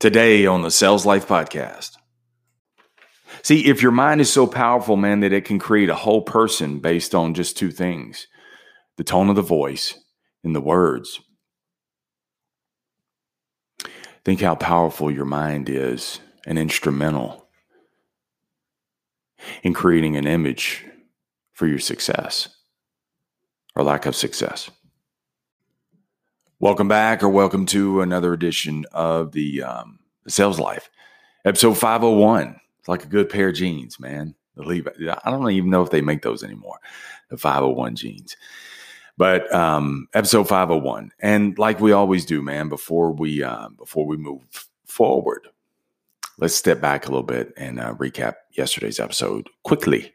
Today on the Sales Life Podcast. See, if your mind is so powerful, man, that it can create a whole person based on just two things the tone of the voice and the words. Think how powerful your mind is and instrumental in creating an image for your success or lack of success. Welcome back, or welcome to another edition of the um, Sales Life, episode 501. It's like a good pair of jeans, man. The Levi, I don't even know if they make those anymore, the 501 jeans. But um, episode 501. And like we always do, man, before we uh, before we move forward, let's step back a little bit and uh, recap yesterday's episode quickly.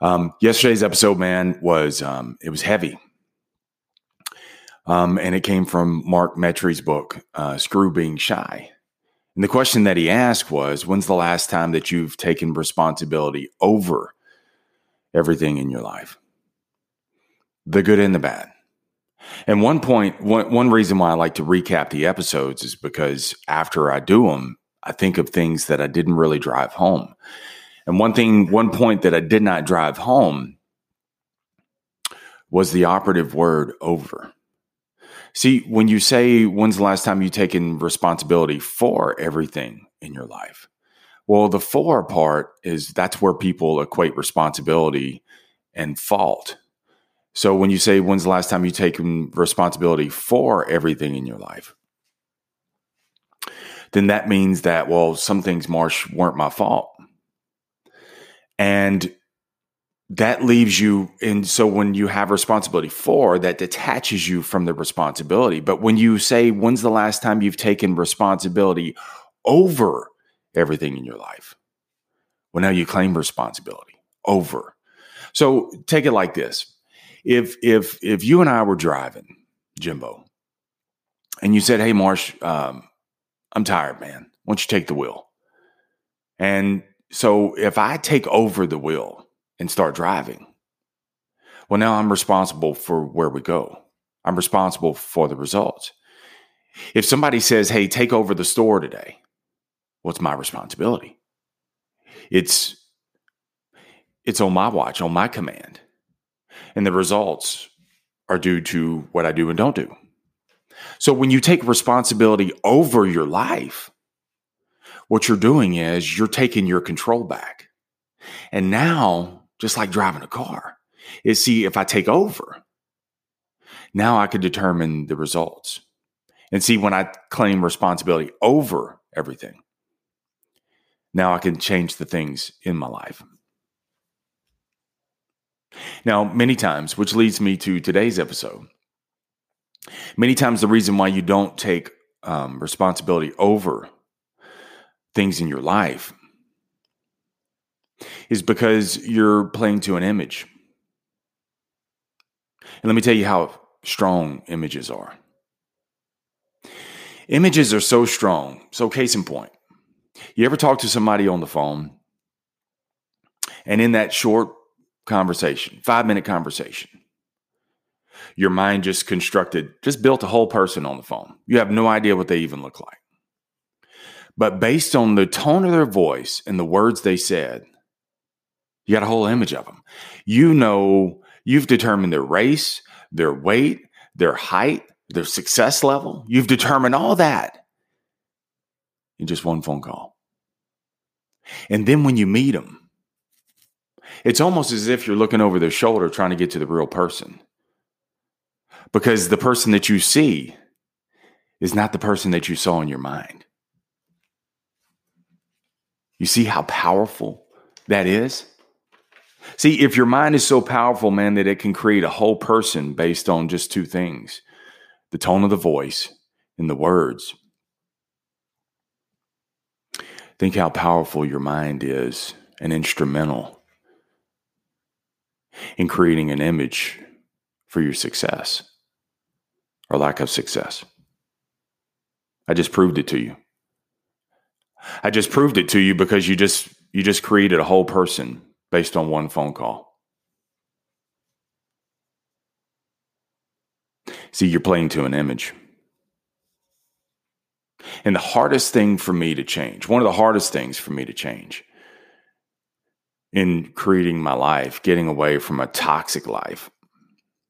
Um, yesterday's episode, man, was um, it was heavy. Um, and it came from Mark Metry's book, uh, Screw Being Shy. And the question that he asked was When's the last time that you've taken responsibility over everything in your life? The good and the bad. And one point, one, one reason why I like to recap the episodes is because after I do them, I think of things that I didn't really drive home. And one thing, one point that I did not drive home was the operative word over. See, when you say, when's the last time you've taken responsibility for everything in your life? Well, the for part is that's where people equate responsibility and fault. So when you say, when's the last time you've taken responsibility for everything in your life? Then that means that, well, some things, Marsh, weren't my fault. And that leaves you and so when you have responsibility for that detaches you from the responsibility. But when you say when's the last time you've taken responsibility over everything in your life? Well now you claim responsibility over. So take it like this. If if if you and i were driving jimbo and you said hey marsh um, i'm tired man. Why don't you take the wheel? And so if i take over the wheel and start driving. Well, now I'm responsible for where we go. I'm responsible for the results. If somebody says, hey, take over the store today, what's my responsibility? It's it's on my watch, on my command. And the results are due to what I do and don't do. So when you take responsibility over your life, what you're doing is you're taking your control back. And now just like driving a car, is see if I take over, now I can determine the results. And see when I claim responsibility over everything, now I can change the things in my life. Now, many times, which leads me to today's episode, many times the reason why you don't take um, responsibility over things in your life is because you're playing to an image. And let me tell you how strong images are. Images are so strong. So, case in point, you ever talk to somebody on the phone, and in that short conversation, five minute conversation, your mind just constructed, just built a whole person on the phone. You have no idea what they even look like. But based on the tone of their voice and the words they said, you got a whole image of them. You know, you've determined their race, their weight, their height, their success level. You've determined all that in just one phone call. And then when you meet them, it's almost as if you're looking over their shoulder trying to get to the real person. Because the person that you see is not the person that you saw in your mind. You see how powerful that is? See, if your mind is so powerful, man, that it can create a whole person based on just two things the tone of the voice and the words. Think how powerful your mind is and instrumental in creating an image for your success or lack of success. I just proved it to you. I just proved it to you because you just you just created a whole person based on one phone call. See, you're playing to an image. And the hardest thing for me to change, one of the hardest things for me to change in creating my life, getting away from a toxic life,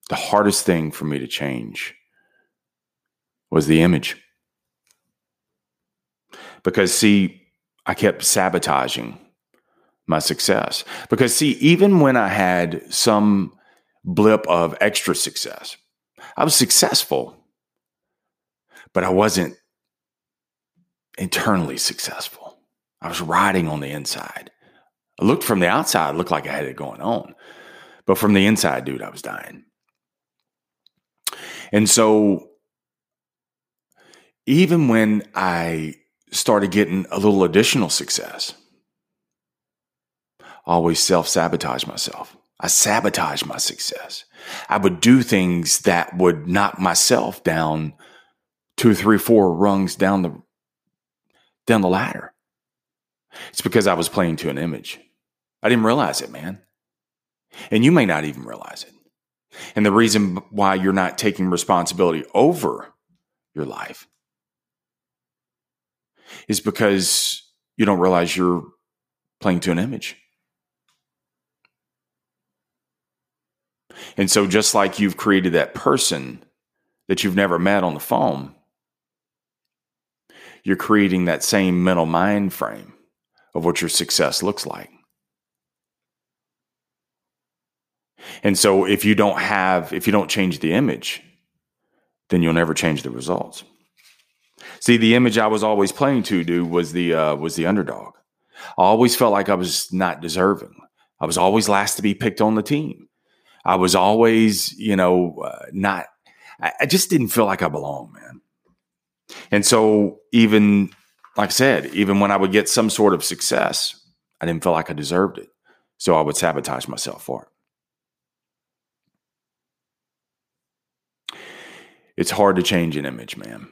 the hardest thing for me to change was the image. Because, see, I kept sabotaging my success. Because, see, even when I had some blip of extra success, I was successful, but I wasn't internally successful. I was riding on the inside. I looked from the outside, looked like I had it going on. But from the inside, dude, I was dying. And so even when I started getting a little additional success, always self sabotage myself. I sabotage my success. I would do things that would knock myself down two, three, four rungs down the down the ladder. It's because I was playing to an image. I didn't realize it, man. And you may not even realize it. And the reason why you're not taking responsibility over your life is because you don't realize you're playing to an image. And so, just like you've created that person that you've never met on the phone, you're creating that same mental mind frame of what your success looks like. And so if you don't have, if you don't change the image, then you'll never change the results. See, the image I was always playing to, do was the uh, was the underdog. I always felt like I was not deserving. I was always last to be picked on the team. I was always, you know, uh, not. I, I just didn't feel like I belonged, man. And so, even like I said, even when I would get some sort of success, I didn't feel like I deserved it. So I would sabotage myself for it. it's hard to change an image, man.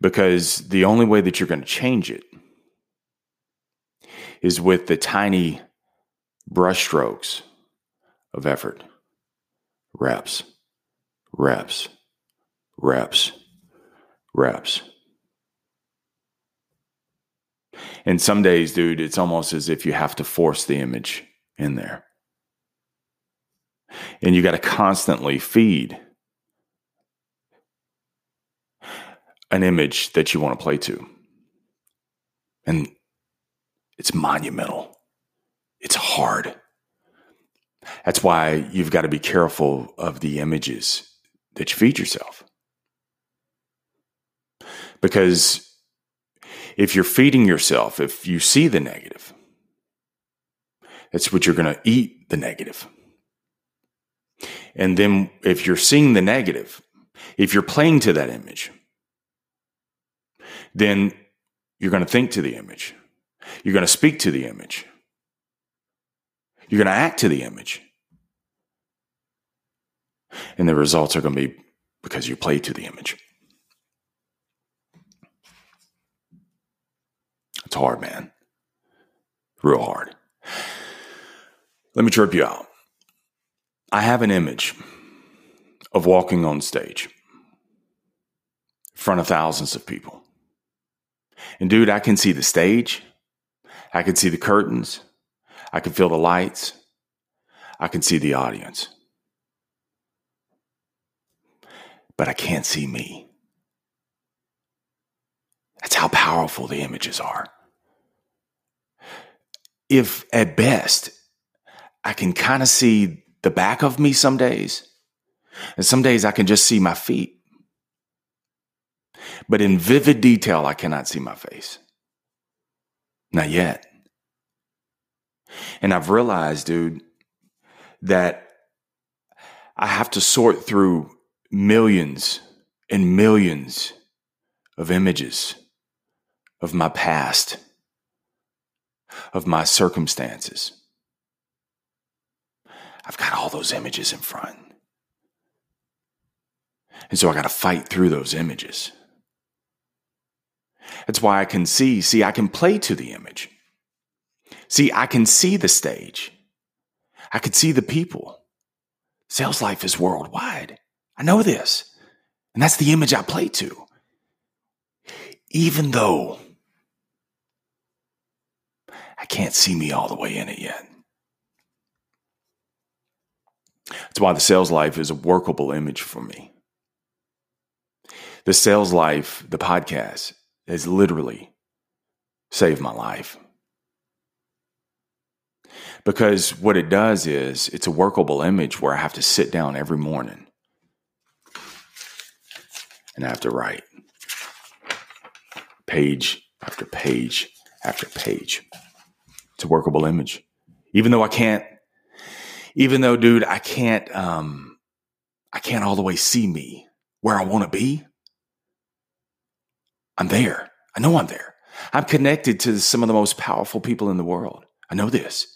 Because the only way that you're going to change it is with the tiny brushstrokes of effort. Reps, reps, reps, reps. And some days, dude, it's almost as if you have to force the image in there. And you got to constantly feed an image that you want to play to. And it's monumental. It's hard. That's why you've got to be careful of the images that you feed yourself. Because if you're feeding yourself, if you see the negative, that's what you're going to eat the negative. And then if you're seeing the negative, if you're playing to that image, then you're going to think to the image. You're going to speak to the image. You're going to act to the image. And the results are going to be because you play to the image. It's hard, man. Real hard. Let me trip you out. I have an image of walking on stage in front of thousands of people. And dude, I can see the stage. I can see the curtains. I can feel the lights. I can see the audience. But I can't see me. That's how powerful the images are. If at best I can kind of see the back of me some days. And some days I can just see my feet. But in vivid detail, I cannot see my face. Not yet. And I've realized, dude, that I have to sort through millions and millions of images of my past, of my circumstances I've got all those images in front. And so I got to fight through those images. That's why I can see, see, I can play to the image. See, I can see the stage. I can see the people. Sales life is worldwide. I know this. And that's the image I play to. Even though I can't see me all the way in it yet. That's why the sales life is a workable image for me. The sales life, the podcast, has literally saved my life. Because what it does is it's a workable image where I have to sit down every morning and I have to write page after page after page. It's a workable image. Even though I can't, even though, dude, I can't, um, I can't all the way see me where I want to be. I'm there. I know I'm there. I'm connected to some of the most powerful people in the world. I know this.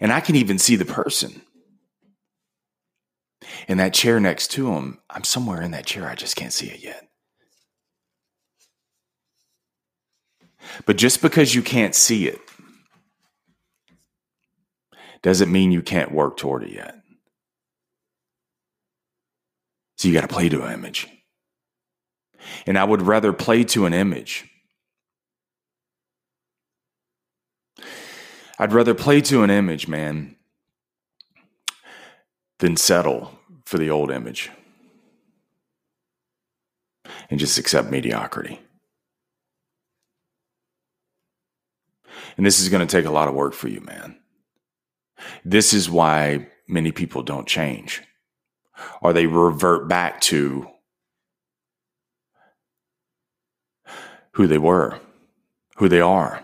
And I can even see the person in that chair next to him. I'm somewhere in that chair. I just can't see it yet. But just because you can't see it doesn't mean you can't work toward it yet. So you got to play to an image. And I would rather play to an image. I'd rather play to an image, man, than settle for the old image and just accept mediocrity. And this is going to take a lot of work for you, man. This is why many people don't change or they revert back to who they were, who they are,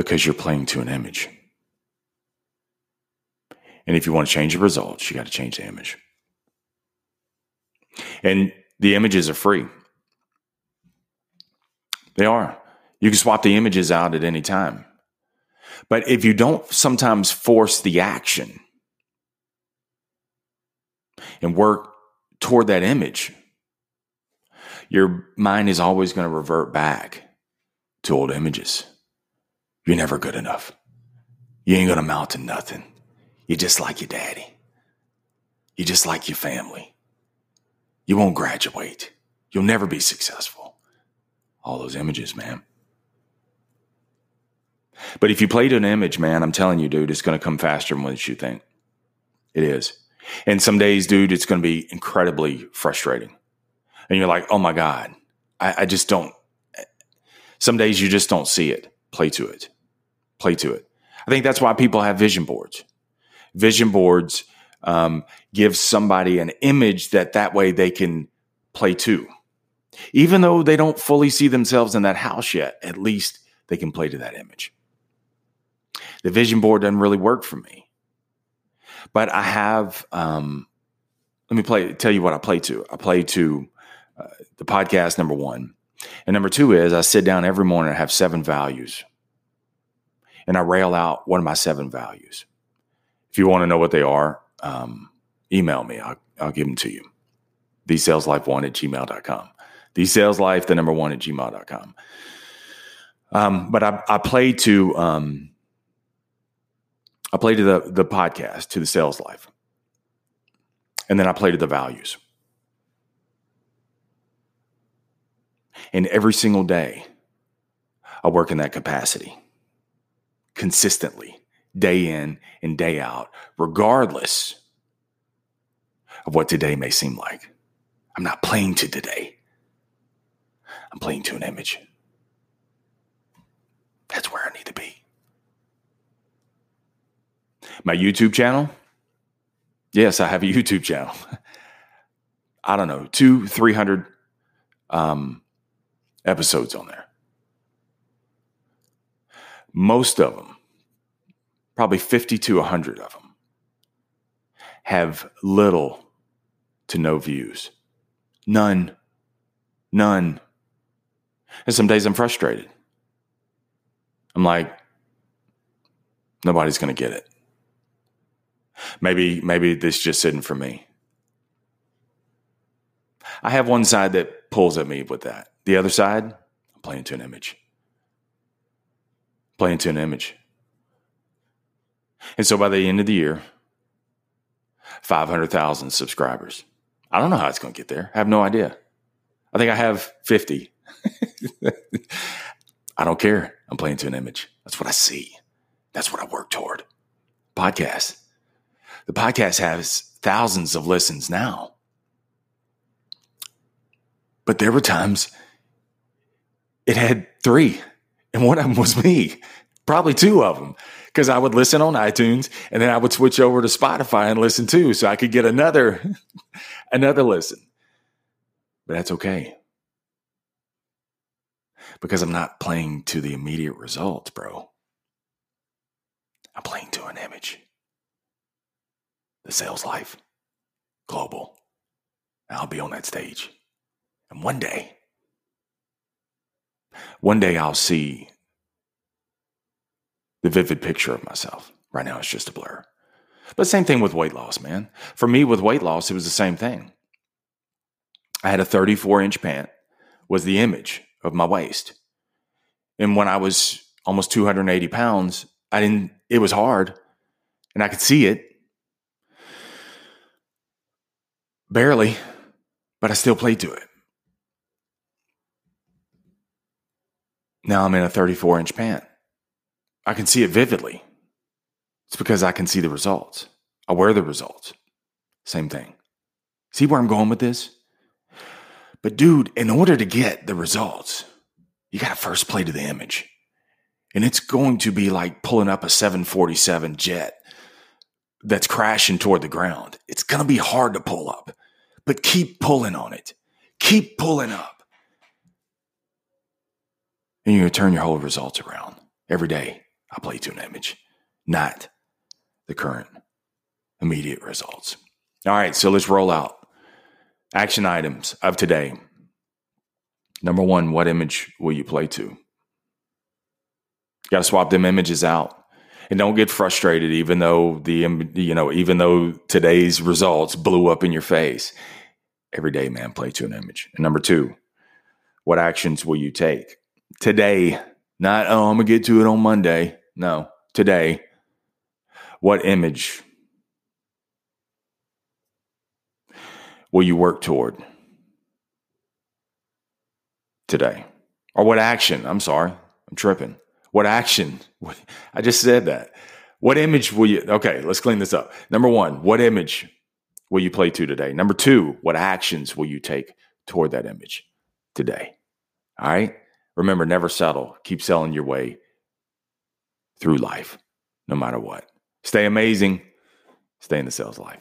because you're playing to an image. And if you want to change the results, you got to change the image. And the images are free. They are. You can swap the images out at any time. But if you don't sometimes force the action and work toward that image, your mind is always going to revert back to old images. You're never good enough. You ain't to amount to nothing. You're just like your daddy. You're just like your family. You won't graduate. You'll never be successful. All those images, man. But if you play to an image, man, I'm telling you, dude, it's going to come faster than what you think. It is. And some days, dude, it's going to be incredibly frustrating. And you're like, oh my God, I, I just don't. Eh, eh. Some days you just don't see it. Play to it. Play to it. I think that's why people have vision boards. Vision boards um, give somebody an image that that way they can play to. Even though they don't fully see themselves in that house yet, at least they can play to that image the vision board doesn't really work for me. But I have, um, let me play, tell you what I play to. I play to uh, the podcast, number one. And number two is I sit down every morning, I have seven values. And I rail out one of my seven values. If you want to know what they are, um, email me. I'll, I'll give them to you. TheSalesLife1 at gmail.com. TheSalesLife, the number one at gmail.com. Um, but I, I play to um, I play to the, the podcast, to the sales life. And then I play to the values. And every single day, I work in that capacity consistently, day in and day out, regardless of what today may seem like. I'm not playing to today, I'm playing to an image. That's where I need to be. My YouTube channel? Yes, I have a YouTube channel. I don't know, two, 300 um, episodes on there. Most of them, probably 50 to 100 of them, have little to no views. None. None. And some days I'm frustrated. I'm like, nobody's going to get it. Maybe maybe this just isn't for me. I have one side that pulls at me with that. The other side, I'm playing to an image. Playing to an image. And so by the end of the year, 500,000 subscribers. I don't know how it's going to get there. I have no idea. I think I have 50. I don't care. I'm playing to an image. That's what I see. That's what I work toward. Podcast. The podcast has thousands of listens now. But there were times it had three, and one of them was me, probably two of them, because I would listen on iTunes and then I would switch over to Spotify and listen too, so I could get another another listen. But that's okay. Because I'm not playing to the immediate results, bro. I'm playing to an image. The sales life, global. I'll be on that stage. And one day, one day I'll see the vivid picture of myself. Right now, it's just a blur. But same thing with weight loss, man. For me, with weight loss, it was the same thing. I had a 34 inch pant, was the image of my waist. And when I was almost 280 pounds, I didn't, it was hard and I could see it. Barely, but I still played to it. Now I'm in a 34 inch pant. I can see it vividly. It's because I can see the results. I wear the results. Same thing. See where I'm going with this? But, dude, in order to get the results, you got to first play to the image. And it's going to be like pulling up a 747 jet that's crashing toward the ground. It's going to be hard to pull up, but keep pulling on it. Keep pulling up. And you're going to turn your whole results around every day. I play to an image, not the current immediate results. All right, so let's roll out action items of today. Number one, what image will you play to? You got to swap them images out. And don't get frustrated, even though the you know even though today's results blew up in your face. Every day, man, play to an image. And number two, what actions will you take today? Not oh, I'm gonna get to it on Monday. No, today. What image will you work toward today? Or what action? I'm sorry, I'm tripping. What action? I just said that. What image will you? Okay, let's clean this up. Number one, what image will you play to today? Number two, what actions will you take toward that image today? All right. Remember, never settle. Keep selling your way through life, no matter what. Stay amazing. Stay in the sales life.